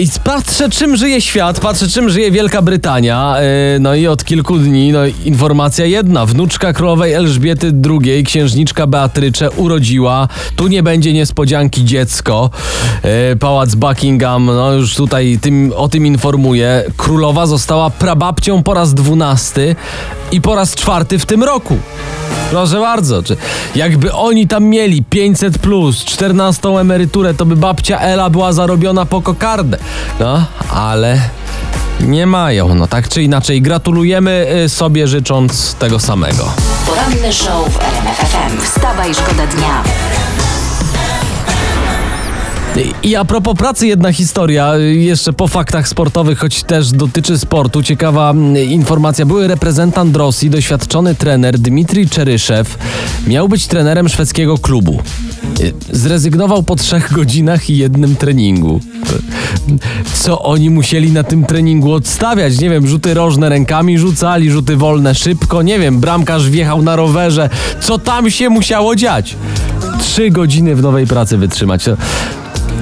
I patrzę, czym żyje świat, patrzę, czym żyje Wielka Brytania. E, No i od kilku dni, no informacja jedna. Wnuczka królowej Elżbiety II, księżniczka Beatrycze, urodziła. Tu nie będzie niespodzianki dziecko. E, Pałac Buckingham, no już tutaj tym, o tym informuje. Królowa została prababcią po raz dwunasty i po raz czwarty w tym roku. Proszę bardzo, czy jakby oni tam mieli 500 plus, 14 emeryturę, to by babcia Ela była zarobiona po kokardę. No, ale nie mają. No tak czy inaczej, gratulujemy y, sobie życząc tego samego. Poranny show w RMF FM. Wstawaj, szkoda dnia. I- a propos pracy, jedna historia, y, jeszcze po faktach sportowych, choć też dotyczy sportu. Ciekawa mm, informacja. Były reprezentant Rosji, doświadczony trener Dmitrij Czeryszew, miał być trenerem szwedzkiego klubu. Y, Zrezygnował po trzech godzinach i jednym treningu. Co oni musieli na tym treningu odstawiać? Nie wiem, rzuty rożne rękami rzucali, rzuty wolne szybko, nie wiem, bramkarz wjechał na rowerze. Co tam się musiało dziać? Trzy godziny w nowej pracy wytrzymać.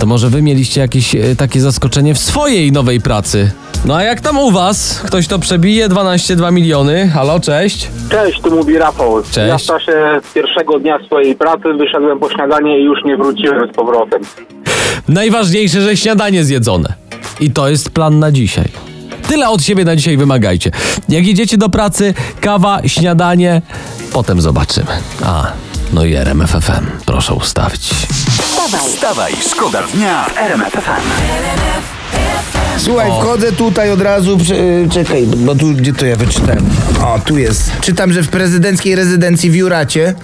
To, może wy mieliście jakieś e, takie zaskoczenie w swojej nowej pracy? No a jak tam u was? Ktoś to przebije? 12,2 miliony. Halo, cześć. Cześć, tu mówi Rafał. Cześć. Ja w czasie pierwszego dnia swojej pracy wyszedłem po śniadanie i już nie wróciłem z powrotem. Najważniejsze, że śniadanie zjedzone. I to jest plan na dzisiaj. Tyle od siebie na dzisiaj wymagajcie. Jak idziecie do pracy, kawa, śniadanie, potem zobaczymy. A, no i RMF FM. Proszę ustawić. Wstawaj, Wstawaj, szkoda dnia w RMF FM. Słuchaj, wchodzę tutaj od razu, prze- y, czekaj, bo tu, gdzie to ja wyczytałem? O, tu jest. Czytam, że w prezydenckiej rezydencji w Juracie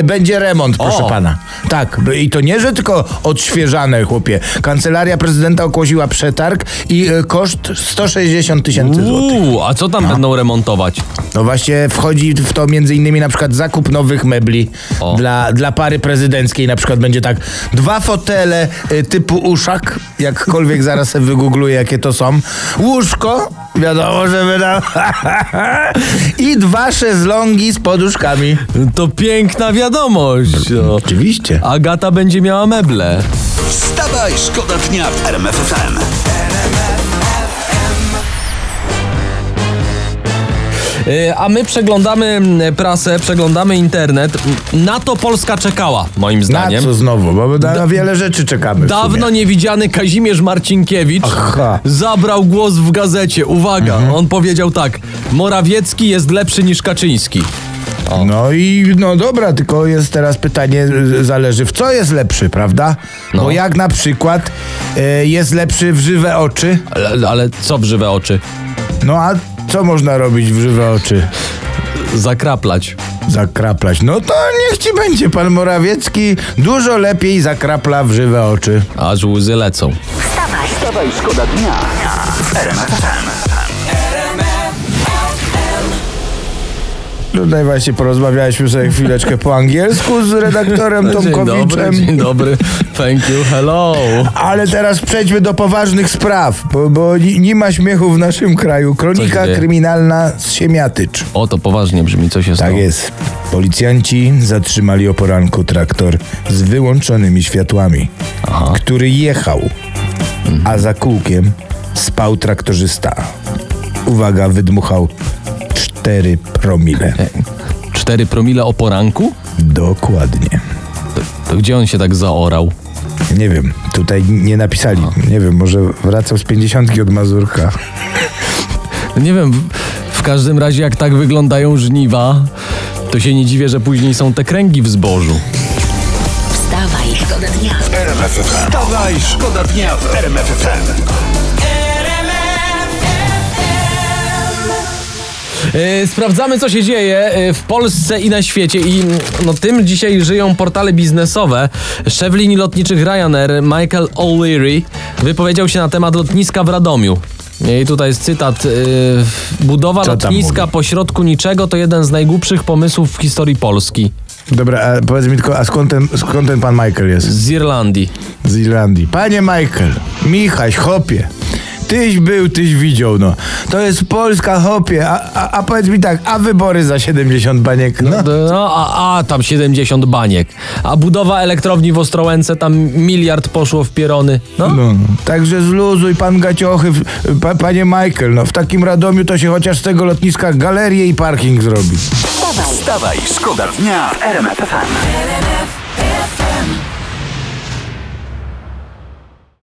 y, będzie remont, proszę O. pana. Tak, b- i to nie, że tylko odświeżane, chłopie. Kancelaria prezydenta ogłosiła przetarg i y, koszt 160 tysięcy złotych. Uuu, a co tam będą remontować? No właśnie wchodzi w to między innymi na przykład zakup nowych mebli O. dla, dla pary prezydenckiej. Na przykład będzie tak dwa fotele y, typu uszak, jakkolwiek zaraz sobie wygoogluję jakie to są. Łóżko, wiadomo, że wydam. I dwa szezlongi z poduszkami. To piękna wiadomość. No. Oczywiście. Agata będzie miała meble. Wstawaj, szkoda dnia w RMF A my przeglądamy mm, prasę, przeglądamy internet. Na to Polska czekała, moim Na zdaniem. co znowu? Bo na, na wiele rzeczy czekamy. Dawno niewidziany Kazimierz Marcinkiewicz Aha. zabrał głos w gazecie. Uwaga, Mhm. on powiedział tak: Morawiecki jest lepszy niż Kaczyński. No i no dobra, tylko jest teraz pytanie, y, zależy w co jest lepszy, prawda? No. Bo jak na przykład y, jest lepszy w żywe oczy, Ale, ale co w żywe oczy? no a co można robić w żywe oczy? Zakraplać. Zakraplać. No to niech ci będzie, pan Morawiecki dużo lepiej zakrapla w żywe oczy. Aż łzy lecą. wstawaj, Wstawaj, szkoda dnia RMF Tutaj właśnie porozmawialiśmy sobie chwileczkę po angielsku z redaktorem Dzień dobry, Tomkowiczem. dzień dobry. Thank you, hello. Ale teraz przejdźmy do poważnych spraw, bo, bo nie, ma śmiechu w naszym kraju. Kronika kryminalna z Siemiatycz. O, to poważnie brzmi, co się stało. Tak jest. Policjanci zatrzymali o poranku traktor z wyłączonymi światłami, który jechał, a za kółkiem spał traktorzysta. Uwaga, wydmuchał 4 promile. 4 promile o poranku? Dokładnie. To, to gdzie on się tak zaorał? Nie wiem, tutaj nie napisali. Nie wiem, może wracał z pięćdziesiątki od Mazurka. No Nie wiem, w, w każdym razie jak tak wyglądają żniwa, to się nie dziwię, że później są te kręgi w zbożu. wstawaj, szkoda dnia. RMF FM. Wstawaj, szkoda dnia w RMF FM. Sprawdzamy, co się dzieje e, w Polsce i na świecie. I mm, no, tym dzisiaj żyją portale biznesowe. Szef linii lotniczych Ryanair, Michael O'Leary, wypowiedział się na temat lotniska w Radomiu. I tutaj jest cytat. e, Budowa lotniska mówi? pośrodku niczego to jeden z najgłupszych pomysłów w historii Polski. Dobra, a powiedz mi tylko, a skąd ten, skąd ten pan Michael jest? Z Irlandii. Z Irlandii. Panie Michael, Michaś, chopie. Tyś był, tyś widział, no. To jest Polska, hopie. A, a, a powiedz mi tak, a wybory za 70 baniek? No. No, a, a tam 70 baniek. A budowa elektrowni w Ostrołęce, tam miliard poszło w pierony. No. No, no. Także zluzuj pan Gaciochy, pa, panie Michael, no w takim Radomiu to się chociaż z tego lotniska galerię i parking zrobi. Wstawaj, Wstawaj, szkoda dnia w RMF FM.